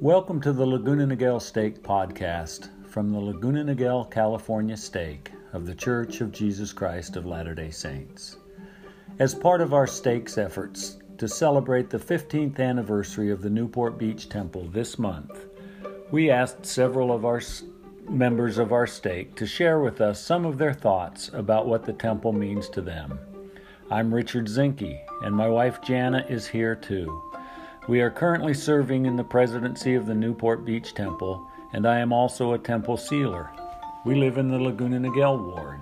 Welcome to the Laguna Niguel Stake podcast from the Laguna Niguel, California stake of the Church of Jesus Christ of Latter day Saints. As part of our stakes efforts to celebrate the 15th anniversary of the Newport Beach Temple this month, we asked several of our members of our stake to share with us some of their thoughts about what the temple means to them. I'm Richard Zinke, and my wife Jana is here too. We are currently serving in the presidency of the Newport Beach Temple, and I am also a temple sealer. We live in the Laguna Niguel ward.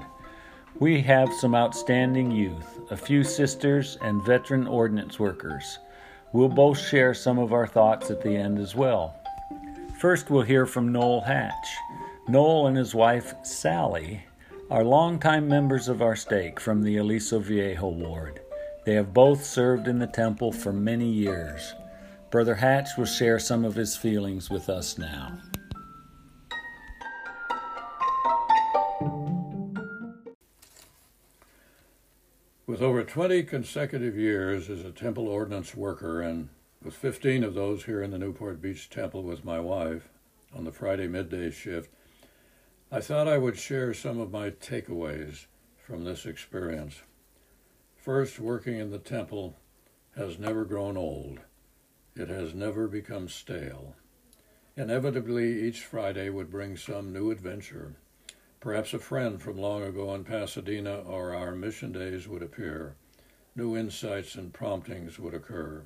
We have some outstanding youth, a few sisters, and veteran ordinance workers. We'll both share some of our thoughts at the end as well. First, we'll hear from Noel Hatch. Noel and his wife, Sally, are longtime members of our stake from the Aliso Viejo ward. They have both served in the temple for many years. Brother Hatch will share some of his feelings with us now. With over 20 consecutive years as a temple ordinance worker, and with 15 of those here in the Newport Beach Temple with my wife on the Friday midday shift, I thought I would share some of my takeaways from this experience. First, working in the temple has never grown old. It has never become stale. Inevitably, each Friday would bring some new adventure. Perhaps a friend from long ago in Pasadena or our mission days would appear. New insights and promptings would occur.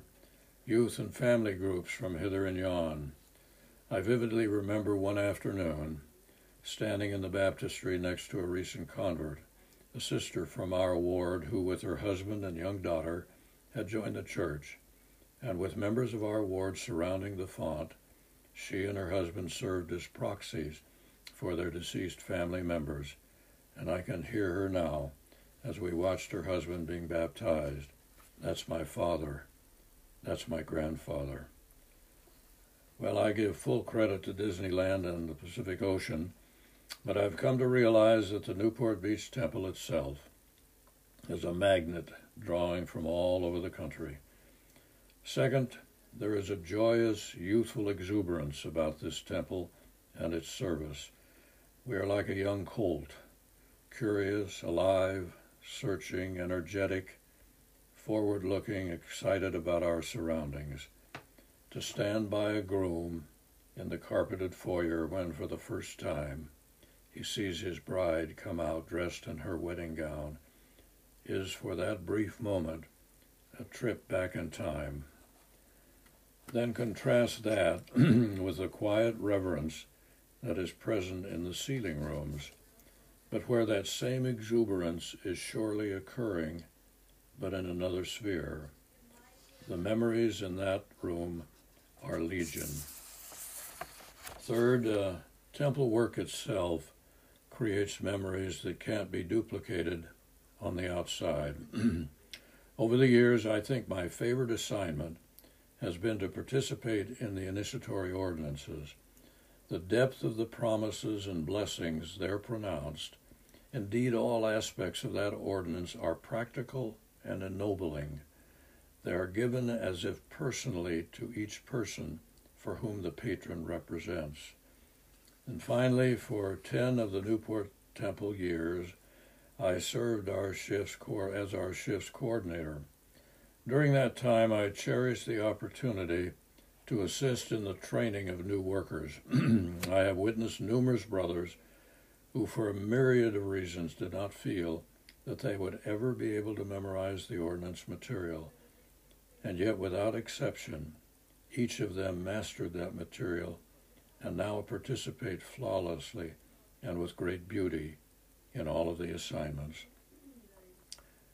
Youth and family groups from hither and yon. I vividly remember one afternoon, standing in the baptistry next to a recent convert, a sister from our ward who, with her husband and young daughter, had joined the church and with members of our ward surrounding the font, she and her husband served as proxies for their deceased family members, and I can hear her now as we watched her husband being baptized. That's my father. That's my grandfather. Well, I give full credit to Disneyland and the Pacific Ocean, but I've come to realize that the Newport Beach Temple itself is a magnet drawing from all over the country. Second, there is a joyous, youthful exuberance about this temple and its service. We are like a young colt, curious, alive, searching, energetic, forward looking, excited about our surroundings. To stand by a groom in the carpeted foyer when, for the first time, he sees his bride come out dressed in her wedding gown is, for that brief moment, a trip back in time then contrast that with the quiet reverence that is present in the sealing rooms, but where that same exuberance is surely occurring, but in another sphere. The memories in that room are legion. Third, uh, temple work itself creates memories that can't be duplicated on the outside. Over the years, I think my favorite assignment has been to participate in the initiatory ordinances. The depth of the promises and blessings there pronounced, indeed, all aspects of that ordinance are practical and ennobling. They are given as if personally to each person for whom the patron represents. And finally, for 10 of the Newport Temple years, I served our shifts as our shifts coordinator. During that time, I cherished the opportunity to assist in the training of new workers. I have witnessed numerous brothers who, for a myriad of reasons, did not feel that they would ever be able to memorize the ordinance material. And yet, without exception, each of them mastered that material and now participate flawlessly and with great beauty in all of the assignments.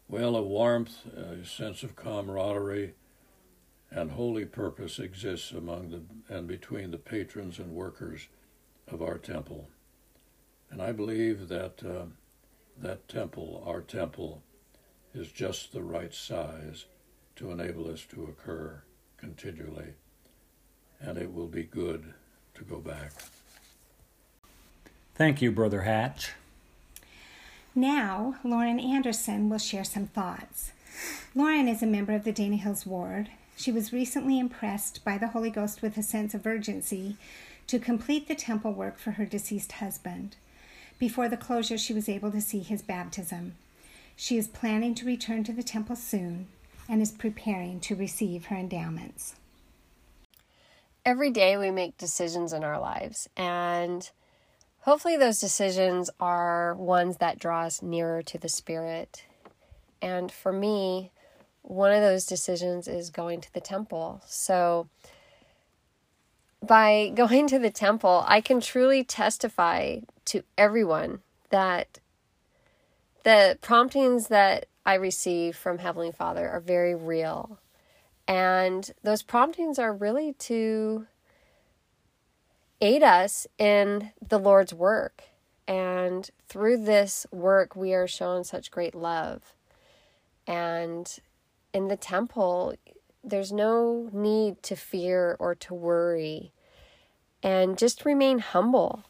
Well, a warmth, a sense of camaraderie, and holy purpose exists among the and between the patrons and workers of our temple. And I believe that uh, that temple, our temple, is just the right size to enable us to occur continually. And it will be good to go back. Thank you, Brother Hatch. Now, Lauren Anderson will share some thoughts. Lauren is a member of the Dana Hills Ward. She was recently impressed by the Holy Ghost with a sense of urgency to complete the temple work for her deceased husband. Before the closure, she was able to see his baptism. She is planning to return to the temple soon and is preparing to receive her endowments. Every day we make decisions in our lives, and hopefully, those decisions are ones that draw us nearer to the Spirit. And for me, one of those decisions is going to the temple. So, by going to the temple, I can truly testify to everyone that the promptings that I receive from Heavenly Father are very real. And those promptings are really to aid us in the Lord's work. And through this work, we are shown such great love. And in the temple, there's no need to fear or to worry and just remain humble.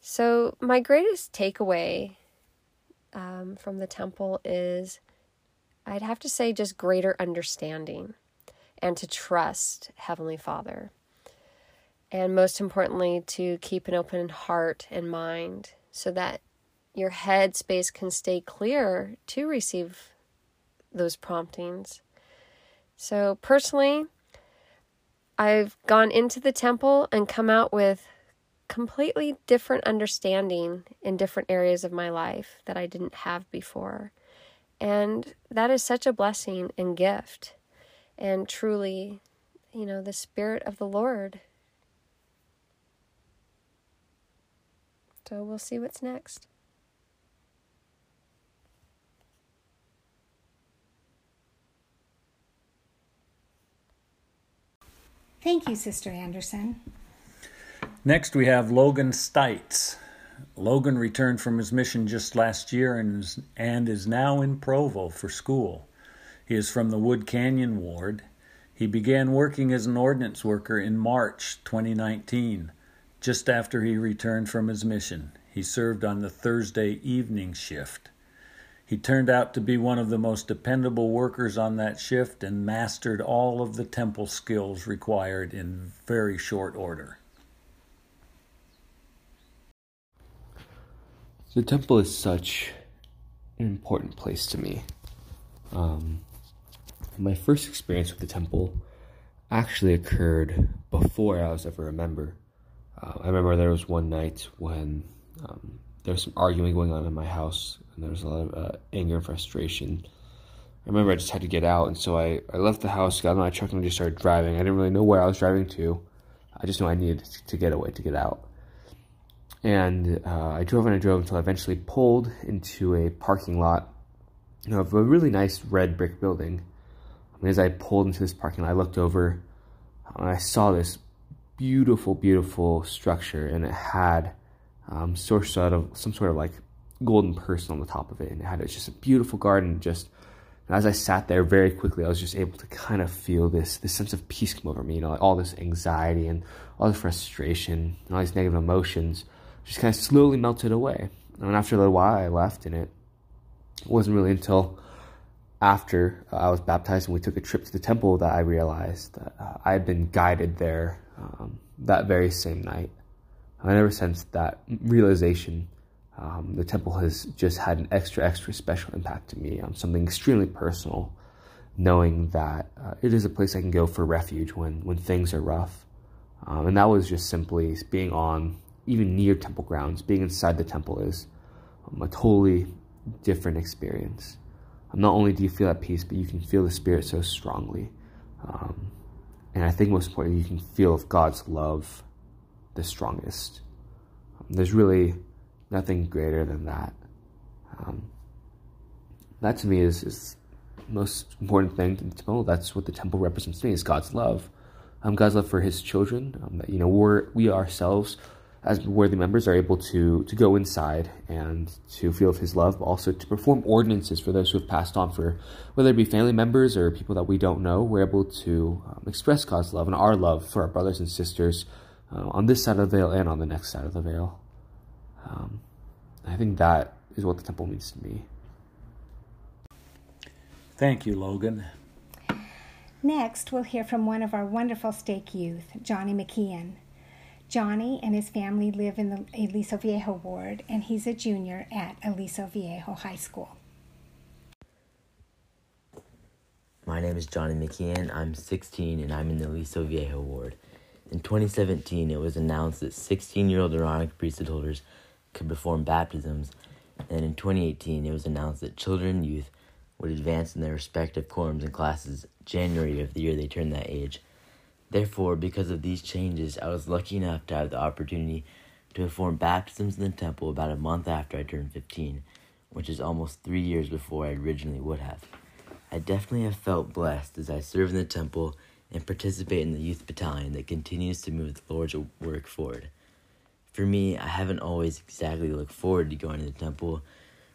So, my greatest takeaway um, from the temple is I'd have to say just greater understanding and to trust Heavenly Father. And most importantly, to keep an open heart and mind so that your head space can stay clear to receive those promptings. So, personally, I've gone into the temple and come out with completely different understanding in different areas of my life that I didn't have before. And that is such a blessing and gift. And truly, you know, the Spirit of the Lord. So we'll see what's next. Thank you, Sister Anderson. Next, we have Logan Stites. Logan returned from his mission just last year and is, and is now in Provo for school. He is from the Wood Canyon Ward. He began working as an ordinance worker in March 2019, just after he returned from his mission. He served on the Thursday evening shift. He turned out to be one of the most dependable workers on that shift and mastered all of the temple skills required in very short order. The temple is such an important place to me. Um, my first experience with the temple actually occurred before I was ever a member. Uh, I remember there was one night when um, there was some arguing going on in my house, and there was a lot of uh, anger and frustration. I remember I just had to get out, and so I, I left the house, got in my truck, and just started driving. I didn't really know where I was driving to. I just knew I needed to get away, to get out. And uh, I drove and I drove until I eventually pulled into a parking lot you know, of a really nice red brick building. Mean, as I pulled into this parking lot, I looked over and I saw this beautiful, beautiful structure, and it had um, sort of some sort of like golden person on the top of it, and it had just a beautiful garden. Just as I sat there, very quickly, I was just able to kind of feel this this sense of peace come over me. You know, like all this anxiety and all the frustration and all these negative emotions just kind of slowly melted away. And after a little while, I left, and it wasn't really until after uh, I was baptized and we took a trip to the temple that I realized that uh, I had been guided there um, that very same night. And ever since that realization, um, the temple has just had an extra, extra special impact to me on something extremely personal, knowing that uh, it is a place I can go for refuge when, when things are rough. Um, and that was just simply being on, even near temple grounds, being inside the temple is um, a totally different experience. Um, not only do you feel at peace, but you can feel the Spirit so strongly. Um, and I think most importantly, you can feel God's love the strongest. Um, there's really nothing greater than that. Um, that to me is, is the most important thing. To, that's what the temple represents to me is God's love. Um, God's love for His children. Um, that you know we're we ourselves as worthy members are able to to go inside and to feel of His love, but also to perform ordinances for those who have passed on. For whether it be family members or people that we don't know, we're able to um, express God's love and our love for our brothers and sisters uh, on this side of the veil and on the next side of the veil. Um, I think that is what the temple means to me. Thank you, Logan. Next, we'll hear from one of our wonderful stake youth, Johnny McKeon. Johnny and his family live in the Aliso Viejo ward, and he's a junior at Aliso Viejo High School. My name is Johnny McKeon. I'm 16 and I'm in the Aliso Viejo ward. In 2017, it was announced that 16 year old Aaronic priesthood holders could perform baptisms, and in 2018, it was announced that children and youth would advance in their respective quorums and classes January of the year they turned that age. Therefore, because of these changes, I was lucky enough to have the opportunity to perform baptisms in the temple about a month after I turned 15, which is almost three years before I originally would have. I definitely have felt blessed as I serve in the temple and participate in the youth battalion that continues to move the Lord's work forward. For me, I haven't always exactly looked forward to going to the temple,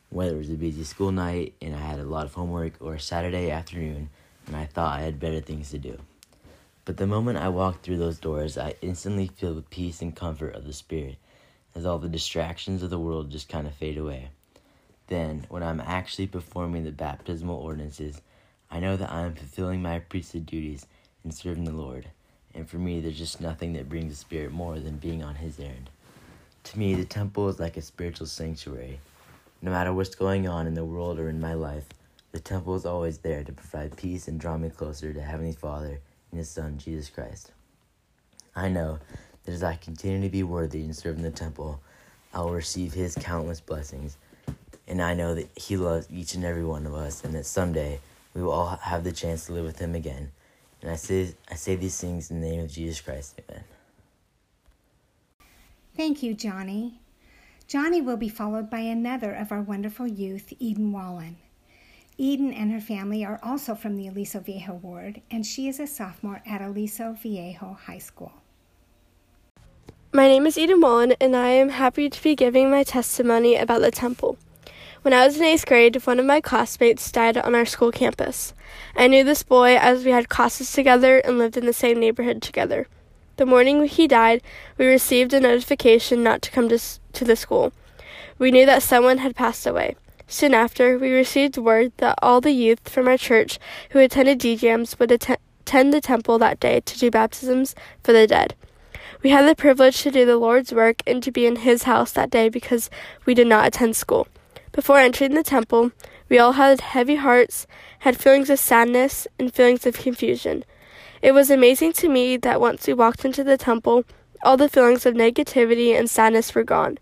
whether it was a busy school night and I had a lot of homework or a Saturday afternoon and I thought I had better things to do. But the moment I walk through those doors, I instantly feel the peace and comfort of the Spirit as all the distractions of the world just kind of fade away. Then, when I'm actually performing the baptismal ordinances, I know that I am fulfilling my priesthood duties and serving the Lord. And for me, there's just nothing that brings the Spirit more than being on His errand. To me, the temple is like a spiritual sanctuary. No matter what's going on in the world or in my life, the temple is always there to provide peace and draw me closer to Heavenly Father His Son, Jesus Christ. I know that as I continue to be worthy and serve in the temple, I will receive His countless blessings. And I know that He loves each and every one of us, and that someday we will all have the chance to live with Him again. And I say, I say these things in the name of Jesus Christ. Amen. Thank you, Johnny. Johnny will be followed by another of our wonderful youth, Eden Wallen. Eden and her family are also from the Aliso Viejo ward, and she is a sophomore at Aliso Viejo High School. My name is Eden Wallen, and I am happy to be giving my testimony about the temple. When I was in eighth grade, one of my classmates died on our school campus. I knew this boy as we had classes together and lived in the same neighborhood together. The morning he died, we received a notification not to come to, to the school. We knew that someone had passed away. Soon after, we received word that all the youth from our church who attended DJAMS would att- attend the temple that day to do baptisms for the dead. We had the privilege to do the Lord's work and to be in His house that day because we did not attend school. Before entering the temple, we all had heavy hearts, had feelings of sadness, and feelings of confusion. It was amazing to me that once we walked into the temple, all the feelings of negativity and sadness were gone.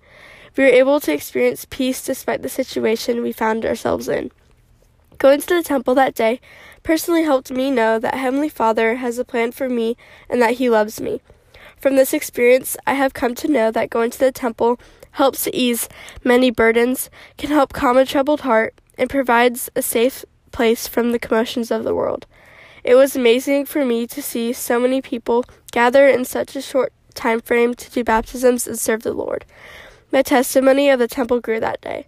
We were able to experience peace despite the situation we found ourselves in. Going to the temple that day personally helped me know that Heavenly Father has a plan for me and that He loves me. From this experience, I have come to know that going to the temple helps to ease many burdens, can help calm a troubled heart, and provides a safe place from the commotions of the world. It was amazing for me to see so many people gather in such a short time frame to do baptisms and serve the Lord. My testimony of the temple grew that day.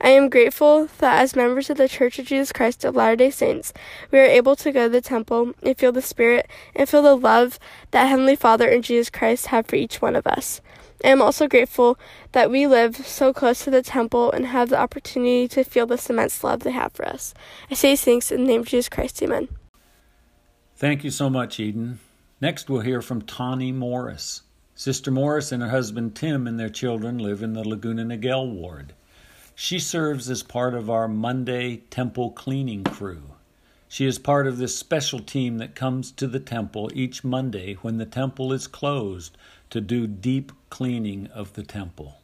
I am grateful that as members of the Church of Jesus Christ of Latter day Saints, we are able to go to the temple and feel the Spirit and feel the love that Heavenly Father and Jesus Christ have for each one of us. I am also grateful that we live so close to the temple and have the opportunity to feel this immense love they have for us. I say things in the name of Jesus Christ. Amen. Thank you so much, Eden. Next, we'll hear from Tawny Morris. Sister Morris and her husband Tim and their children live in the Laguna Niguel ward. She serves as part of our Monday temple cleaning crew. She is part of this special team that comes to the temple each Monday when the temple is closed to do deep cleaning of the temple.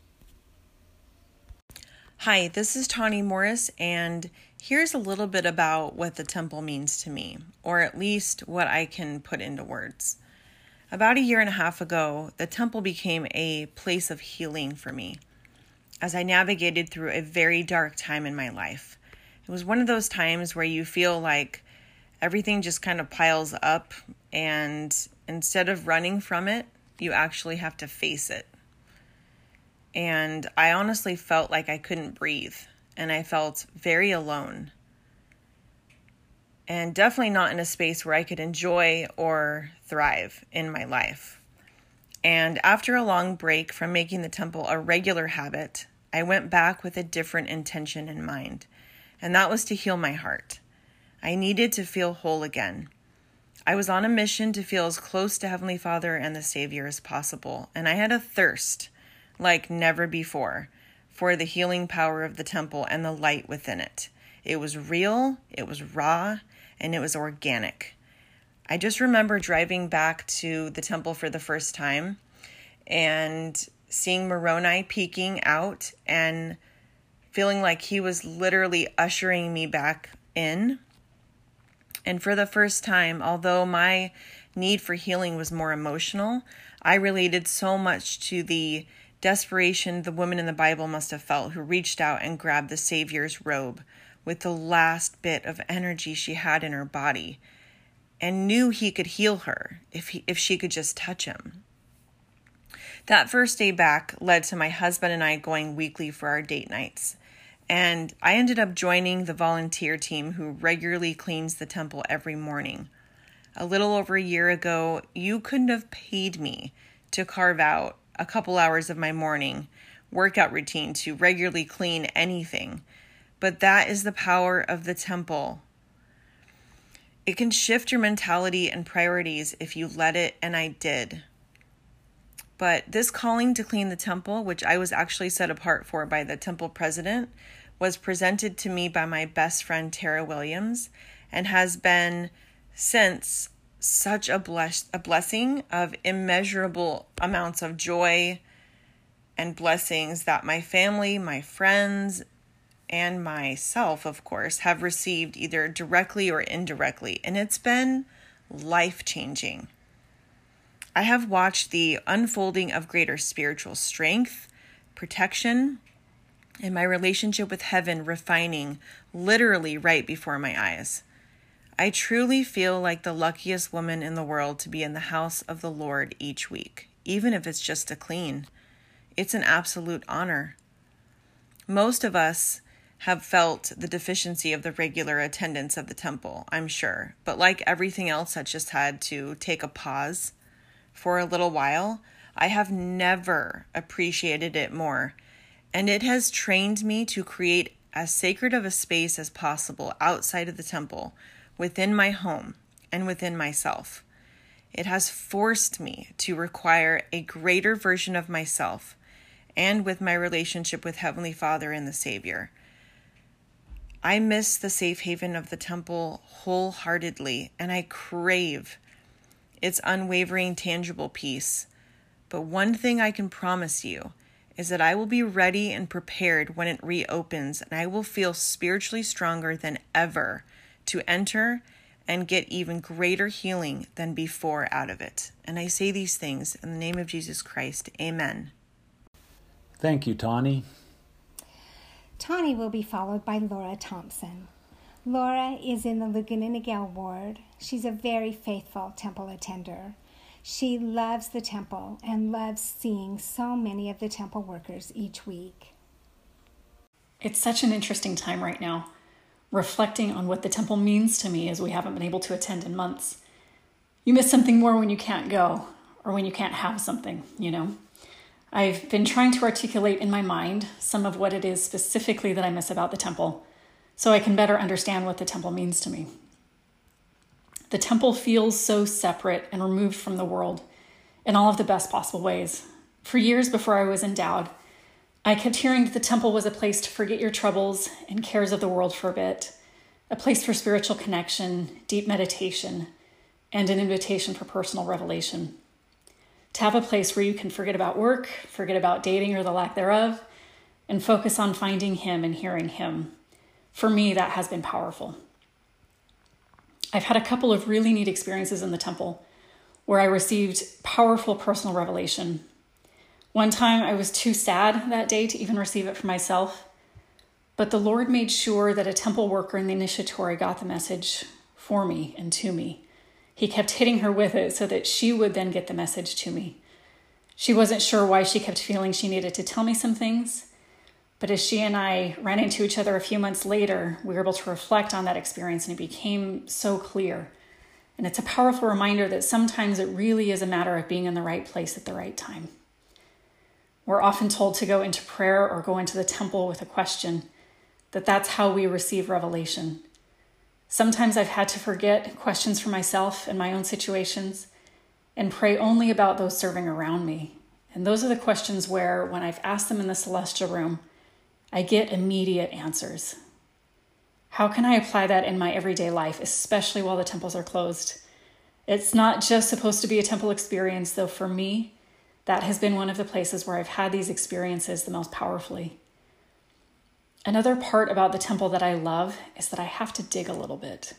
Hi, this is Tawny Morris, and here's a little bit about what the temple means to me, or at least what I can put into words. About a year and a half ago, the temple became a place of healing for me as I navigated through a very dark time in my life. It was one of those times where you feel like everything just kind of piles up, and instead of running from it, you actually have to face it. And I honestly felt like I couldn't breathe, and I felt very alone and definitely not in a space where I could enjoy or thrive in my life. And after a long break from making the temple a regular habit, I went back with a different intention in mind, and that was to heal my heart. I needed to feel whole again. I was on a mission to feel as close to Heavenly Father and the Savior as possible, and I had a thirst like never before for the healing power of the temple and the light within it. It was real, it was raw, and it was organic. I just remember driving back to the temple for the first time and seeing Moroni peeking out and feeling like he was literally ushering me back in. And for the first time, although my need for healing was more emotional, I related so much to the desperation the woman in the Bible must have felt who reached out and grabbed the Savior's robe with the last bit of energy she had in her body and knew he could heal her if he, if she could just touch him. That first day back led to my husband and I going weekly for our date nights. And I ended up joining the volunteer team who regularly cleans the temple every morning. A little over a year ago, you couldn't have paid me to carve out a couple hours of my morning workout routine to regularly clean anything. But that is the power of the temple. It can shift your mentality and priorities if you let it, and I did. But this calling to clean the temple, which I was actually set apart for by the temple president, was presented to me by my best friend Tara Williams and has been since such a bless a blessing of immeasurable amounts of joy and blessings that my family, my friends, and myself, of course, have received either directly or indirectly, and it's been life changing. I have watched the unfolding of greater spiritual strength, protection, and my relationship with heaven refining literally right before my eyes. I truly feel like the luckiest woman in the world to be in the house of the Lord each week, even if it's just to clean. It's an absolute honor. Most of us have felt the deficiency of the regular attendance of the temple, I'm sure, but like everything else that just had to take a pause for a little while, I have never appreciated it more. And it has trained me to create as sacred of a space as possible outside of the temple within my home and within myself. It has forced me to require a greater version of myself and with my relationship with Heavenly Father and the Savior. I miss the safe haven of the temple wholeheartedly, and I crave its unwavering, tangible peace. But one thing I can promise you is that I will be ready and prepared when it reopens, and I will feel spiritually stronger than ever to enter and get even greater healing than before out of it. And I say these things in the name of Jesus Christ. Amen. Thank you, Tawny. Tawny will be followed by Laura Thompson. Laura is in the Laguna Niguel ward. She's a very faithful temple attender. She loves the temple and loves seeing so many of the temple workers each week. It's such an interesting time right now reflecting on what the temple means to me as we haven't been able to attend in months. You miss something more when you can't go or when you can't have something, you know? I've been trying to articulate in my mind some of what it is specifically that I miss about the temple so I can better understand what the temple means to me. The temple feels so separate and removed from the world in all of the best possible ways. For years before I was endowed, I kept hearing that the temple was a place to forget your troubles and cares of the world for a bit, a place for spiritual connection, deep meditation, and an invitation for personal revelation. To have a place where you can forget about work, forget about dating or the lack thereof, and focus on finding Him and hearing Him. For me, that has been powerful. I've had a couple of really neat experiences in the temple where I received powerful personal revelation one time I was too sad that day to even receive it for myself, but the Lord made sure that a temple worker in the initiatory got the message for me and to me. He kept hitting her with it so that she would then get the message to me. She wasn't sure why she kept feeling she needed to tell me some things, but as she and I ran into each other a few months later, we were able to reflect on that experience and it became so clear. And it's a powerful reminder that sometimes it really is a matter of being in the right place at the right time. We're often told to go into prayer or go into the temple with a question, that that's how we receive revelation. Sometimes I've had to forget questions for myself and my own situations and pray only about those serving around me. And those are the questions where, when I've asked them in the celestial room, I get immediate answers. How can I apply that in my everyday life, especially while the temples are closed? It's not just supposed to be a temple experience, though, for me, that has been one of the places where I've had these experiences the most powerfully. Another part about the temple that I love is that I have to dig a little bit.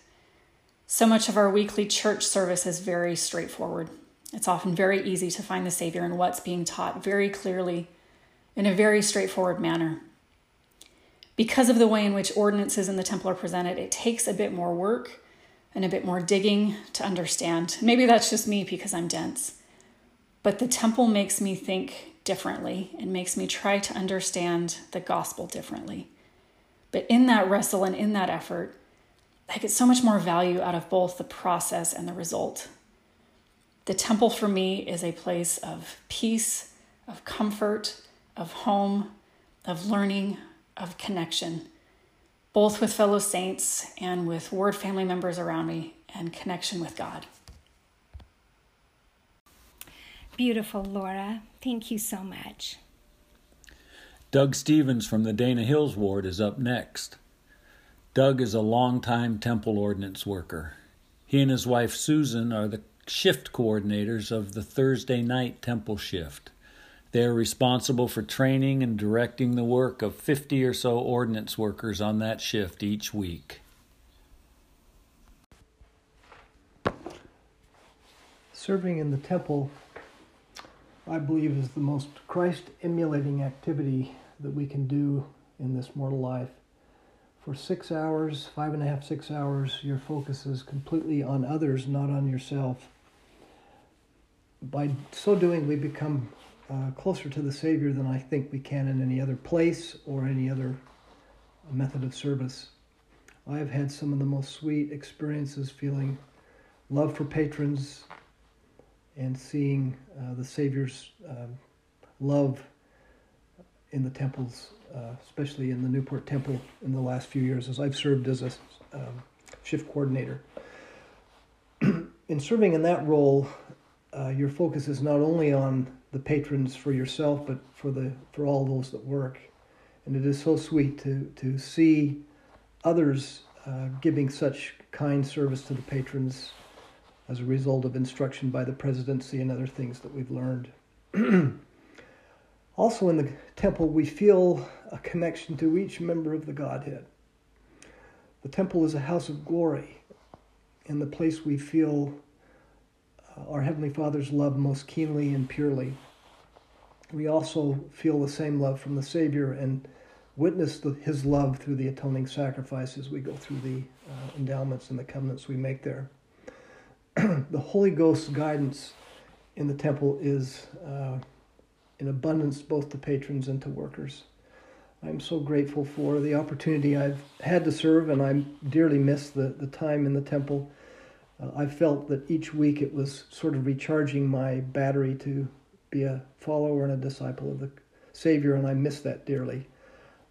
So much of our weekly church service is very straightforward. It's often very easy to find the Savior in what's being taught very clearly in a very straightforward manner. Because of the way in which ordinances in the temple are presented, it takes a bit more work and a bit more digging to understand. Maybe that's just me because I'm dense. But the temple makes me think differently and makes me try to understand the gospel differently. But in that wrestle and in that effort, I get so much more value out of both the process and the result. The temple for me is a place of peace, of comfort, of home, of learning, of connection, both with fellow saints and with word family members around me, and connection with God. Beautiful, Laura. Thank you so much. Doug Stevens from the Dana Hills Ward is up next. Doug is a longtime temple ordinance worker. He and his wife Susan are the shift coordinators of the Thursday night temple shift. They are responsible for training and directing the work of 50 or so ordinance workers on that shift each week. Serving in the temple I believe is the most Christ emulating activity that we can do in this mortal life. For six hours, five and a half, six hours, your focus is completely on others, not on yourself. By so doing, we become uh, closer to the Savior than I think we can in any other place or any other method of service. I have had some of the most sweet experiences feeling love for patrons, and seeing uh, the Savior's um, love in the temples, uh, especially in the Newport Temple in the last few years, as I've served as a um, shift coordinator. in serving in that role, uh, your focus is not only on the patrons for yourself, but for the for all those that work, and it is so sweet to to see others uh, giving such kind service to the patrons as a result of instruction by the presidency and other things that we've learned. also, in the temple, we feel a connection to each member of the Godhead. The temple is a house of glory, and the place we feel uh, our Heavenly Father's love most keenly and purely. We also feel the same love from the Savior and witness the, His love through the atoning sacrifice as we go through the uh, endowments and the covenants we make there. the Holy Ghost's guidance in the temple is uh, in abundance both to patrons and to workers. I'm so grateful for the opportunity I've had to serve, and I dearly miss the, the time in the temple. Uh, I felt that each week it was sort of recharging my battery to be a follower and a disciple of the Savior, and I miss that dearly.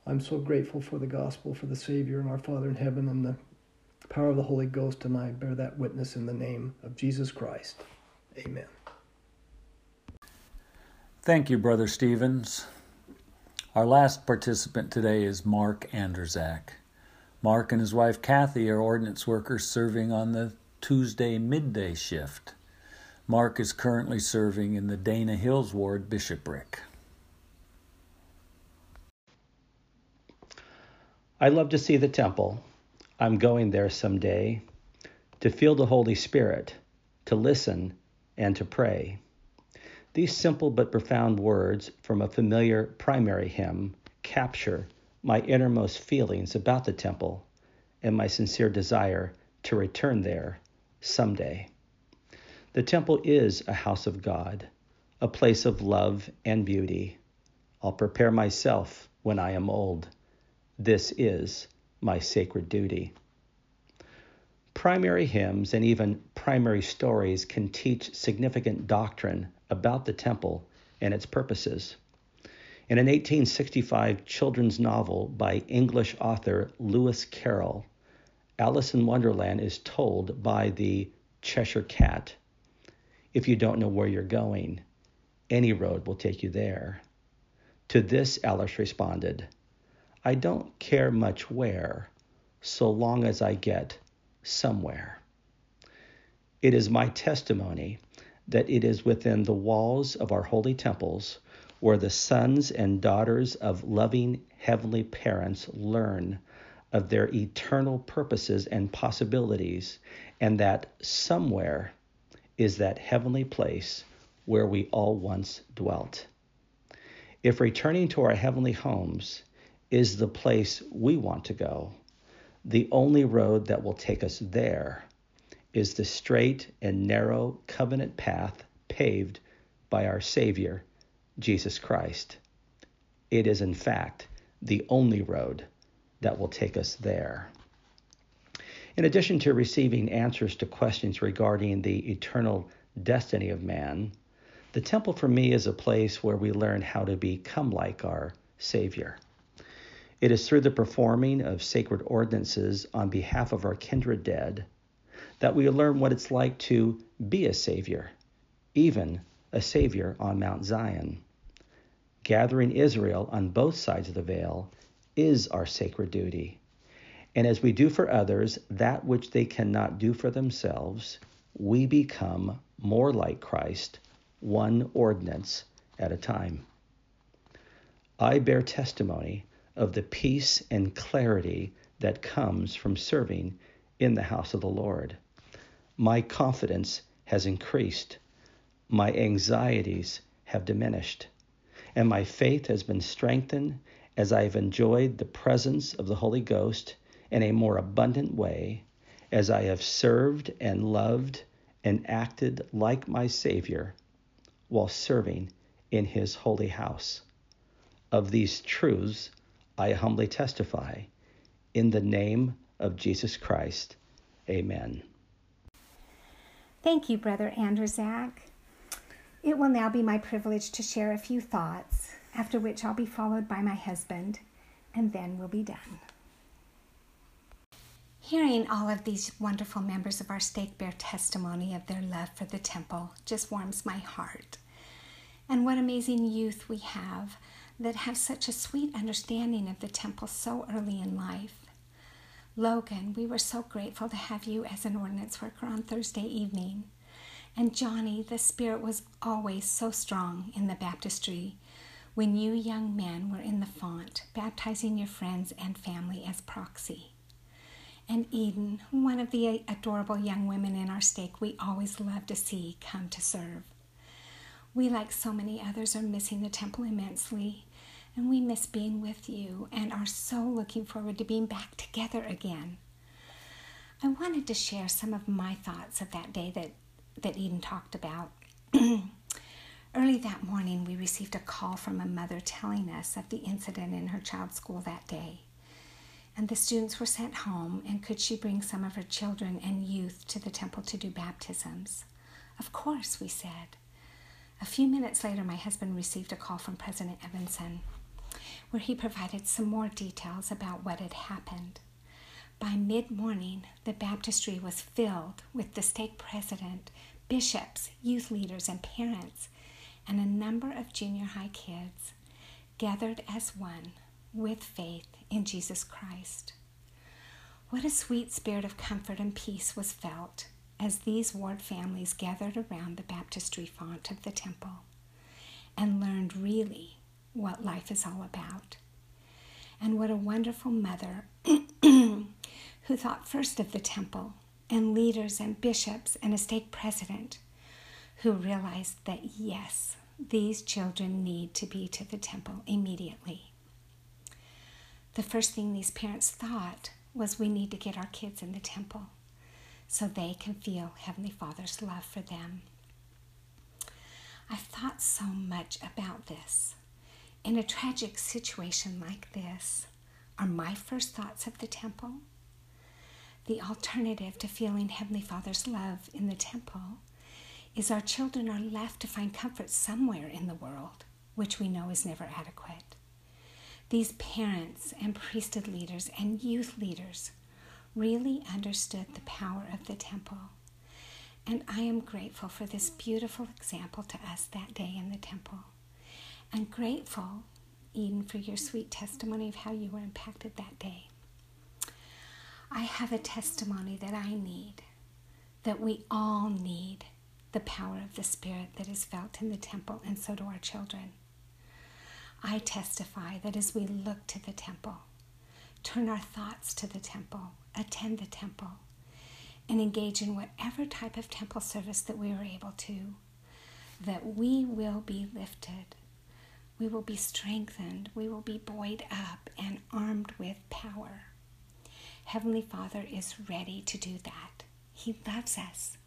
I'm so grateful for the gospel, for the Savior and our Father in heaven, and the power of the Holy Ghost, and I bear that witness in the name of Jesus Christ. Amen. Thank you, Brother Stevens. Our last participant today is Mark Anderzak. Mark and his wife Kathy are ordinance workers serving on the Tuesday midday shift. Mark is currently serving in the Dana Hills Ward bishopric. I love to see the temple. I'm going there someday to feel the Holy Spirit, to listen, and to pray. These simple but profound words from a familiar primary hymn capture my innermost feelings about the temple and my sincere desire to return there someday. The temple is a house of God, a place of love and beauty. I'll prepare myself when I am old. This is my sacred duty. Primary hymns and even primary stories can teach significant doctrine about the temple and its purposes. In an 1865 children's novel by English author Lewis Carroll, Alice in Wonderland is told by the Cheshire Cat if you don't know where you're going, any road will take you there. To this, Alice responded, I don't care much where, so long as I get somewhere. It is my testimony that it is within the walls of our holy temples where the sons and daughters of loving heavenly parents learn of their eternal purposes and possibilities, and that somewhere is that heavenly place where we all once dwelt. If returning to our heavenly homes is the place we want to go, the only road that will take us there is the straight and narrow covenant path paved by our Savior, Jesus Christ. It is, in fact, the only road that will take us there. In addition to receiving answers to questions regarding the eternal destiny of man, the temple for me is a place where we learn how to become like our Savior. It is through the performing of sacred ordinances on behalf of our kindred dead that we learn what it's like to be a Savior, even a Savior on Mount Zion. Gathering Israel on both sides of the veil is our sacred duty. And as we do for others that which they cannot do for themselves, we become more like Christ one ordinance at a time. I bear testimony of the peace and clarity that comes from serving in the house of the Lord. My confidence has increased, my anxieties have diminished, and my faith has been strengthened as I have enjoyed the presence of the Holy Ghost in a more abundant way, as I have served and loved and acted like my Savior while serving in his holy house. Of these truths I humbly testify. In the name of Jesus Christ, amen. Thank you, Brother Anderzak. It will now be my privilege to share a few thoughts, after which I'll be followed by my husband, and then we'll be done. Hearing all of these wonderful members of our stake bear testimony of their love for the temple just warms my heart. And what amazing youth we have that have such a sweet understanding of the temple so early in life. Logan, we were so grateful to have you as an ordinance worker on Thursday evening. And Johnny, the Spirit was always so strong in the baptistry when you young men were in the font, baptizing your friends and family as proxy. And Eden, one of the adorable young women in our stake we always love to see come to serve. We, like so many others, are missing the temple immensely, and we miss being with you and are so looking forward to being back together again. I wanted to share some of my thoughts of that day that, that Eden talked about. Early that morning, we received a call from a mother telling us of the incident in her child's school that day. And the students were sent home, and could she bring some of her children and youth to the temple to do baptisms? Of course, we said. A few minutes later, my husband received a call from President Evanson where he provided some more details about what had happened. By mid morning, the baptistry was filled with the stake president, bishops, youth leaders, and parents, and a number of junior high kids gathered as one with faith in Jesus Christ. What a sweet spirit of comfort and peace was felt as these ward families gathered around the baptistry font of the temple and learned really what life is all about. And what a wonderful mother who thought first of the temple and leaders and bishops and a stake president who realized that yes, these children need to be to the temple immediately. The first thing these parents thought was we need to get our kids in the temple so they can feel Heavenly Father's love for them. I've thought so much about this. In a tragic situation like this, are my first thoughts of the temple? The alternative to feeling Heavenly Father's love in the temple is our children are left to find comfort somewhere in the world, which we know is never adequate. These parents and priesthood leaders and youth leaders really understood the power of the temple. And I am grateful for this beautiful example to us that day in the temple. And grateful, Eden, for your sweet testimony of how you were impacted that day. I have a testimony that I need, that we all need the power of the Spirit that is felt in the temple, and so do our children. I testify that as we look to the temple, turn our thoughts to the temple, attend the temple, and engage in whatever type of temple service that we are able to, that we will be lifted, we will be strengthened, we will be buoyed up and armed with power. Heavenly Father is ready to do that. He loves us.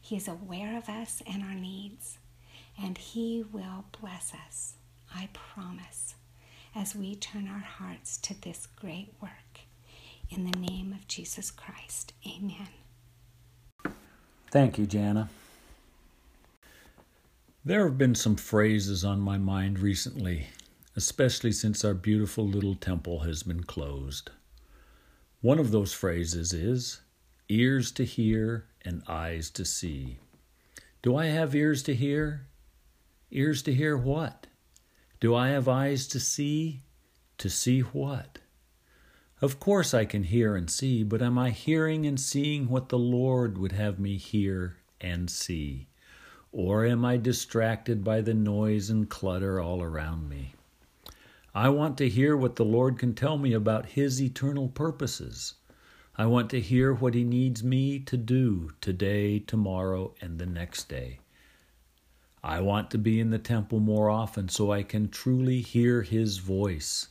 He is aware of us and our needs, and He will bless us, I promise, as we turn our hearts to this great work. In the name of Jesus Christ, amen. Thank you, Jana. There have been some phrases on my mind recently, especially since our beautiful little temple has been closed. One of those phrases is ears to hear and eyes to see. Do I have ears to hear? Ears to hear what? Do I have eyes to see? To see what? Of course I can hear and see, but am I hearing and seeing what the Lord would have me hear and see? Or am I distracted by the noise and clutter all around me? I want to hear what the Lord can tell me about His eternal purposes. I want to hear what He needs me to do today, tomorrow, and the next day. I want to be in the temple more often so I can truly hear His voice.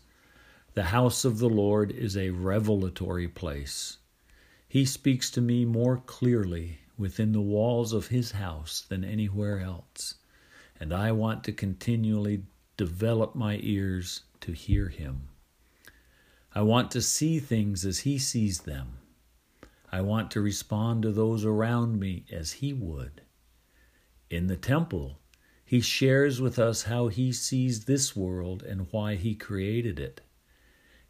The house of the Lord is a revelatory place. He speaks to me more clearly within the walls of His house than anywhere else, and I want to continually develop my ears to hear Him. I want to see things as He sees them. I want to respond to those around me as He would. In the temple, He shares with us how He sees this world and why He created it.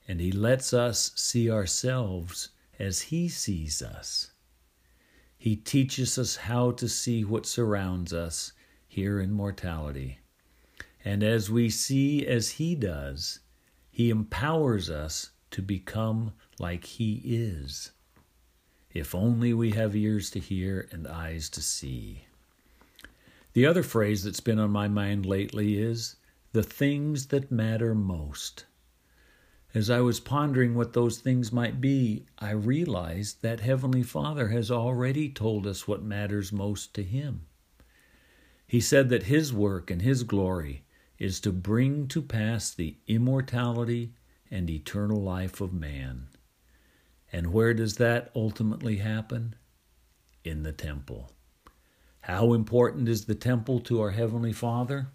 And He lets us see ourselves as He sees us. He teaches us how to see what surrounds us here in mortality. And as we see as He does, he empowers us to become like He is. If only we have ears to hear and eyes to see. The other phrase that's been on my mind lately is the things that matter most. As I was pondering what those things might be, I realized that Heavenly Father has already told us what matters most to Him. He said that His work and His glory is to bring to pass the immortality and eternal life of man. And where does that ultimately happen? In the temple. How important is the temple to our Heavenly Father?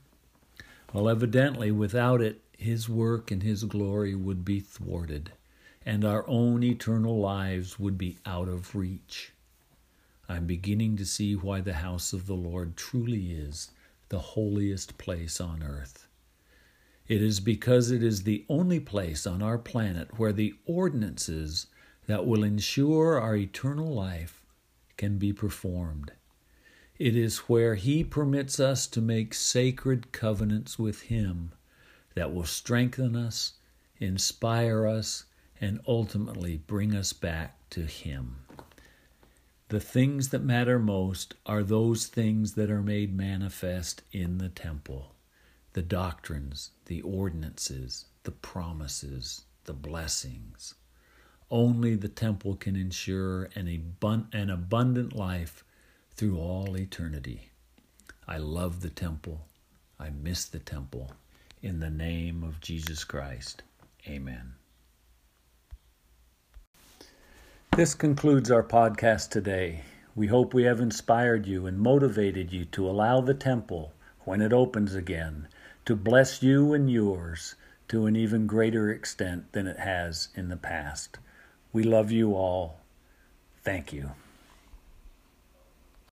Well, evidently, without it, His work and His glory would be thwarted, and our own eternal lives would be out of reach. I'm beginning to see why the house of the Lord truly is the holiest place on earth. It is because it is the only place on our planet where the ordinances that will ensure our eternal life can be performed. It is where He permits us to make sacred covenants with Him that will strengthen us, inspire us, and ultimately bring us back to Him. The things that matter most are those things that are made manifest in the temple the doctrines, the ordinances, the promises, the blessings. Only the temple can ensure an, abund- an abundant life through all eternity. I love the temple. I miss the temple. In the name of Jesus Christ, amen. This concludes our podcast today. We hope we have inspired you and motivated you to allow the temple, when it opens again, to bless you and yours to an even greater extent than it has in the past. We love you all. Thank you.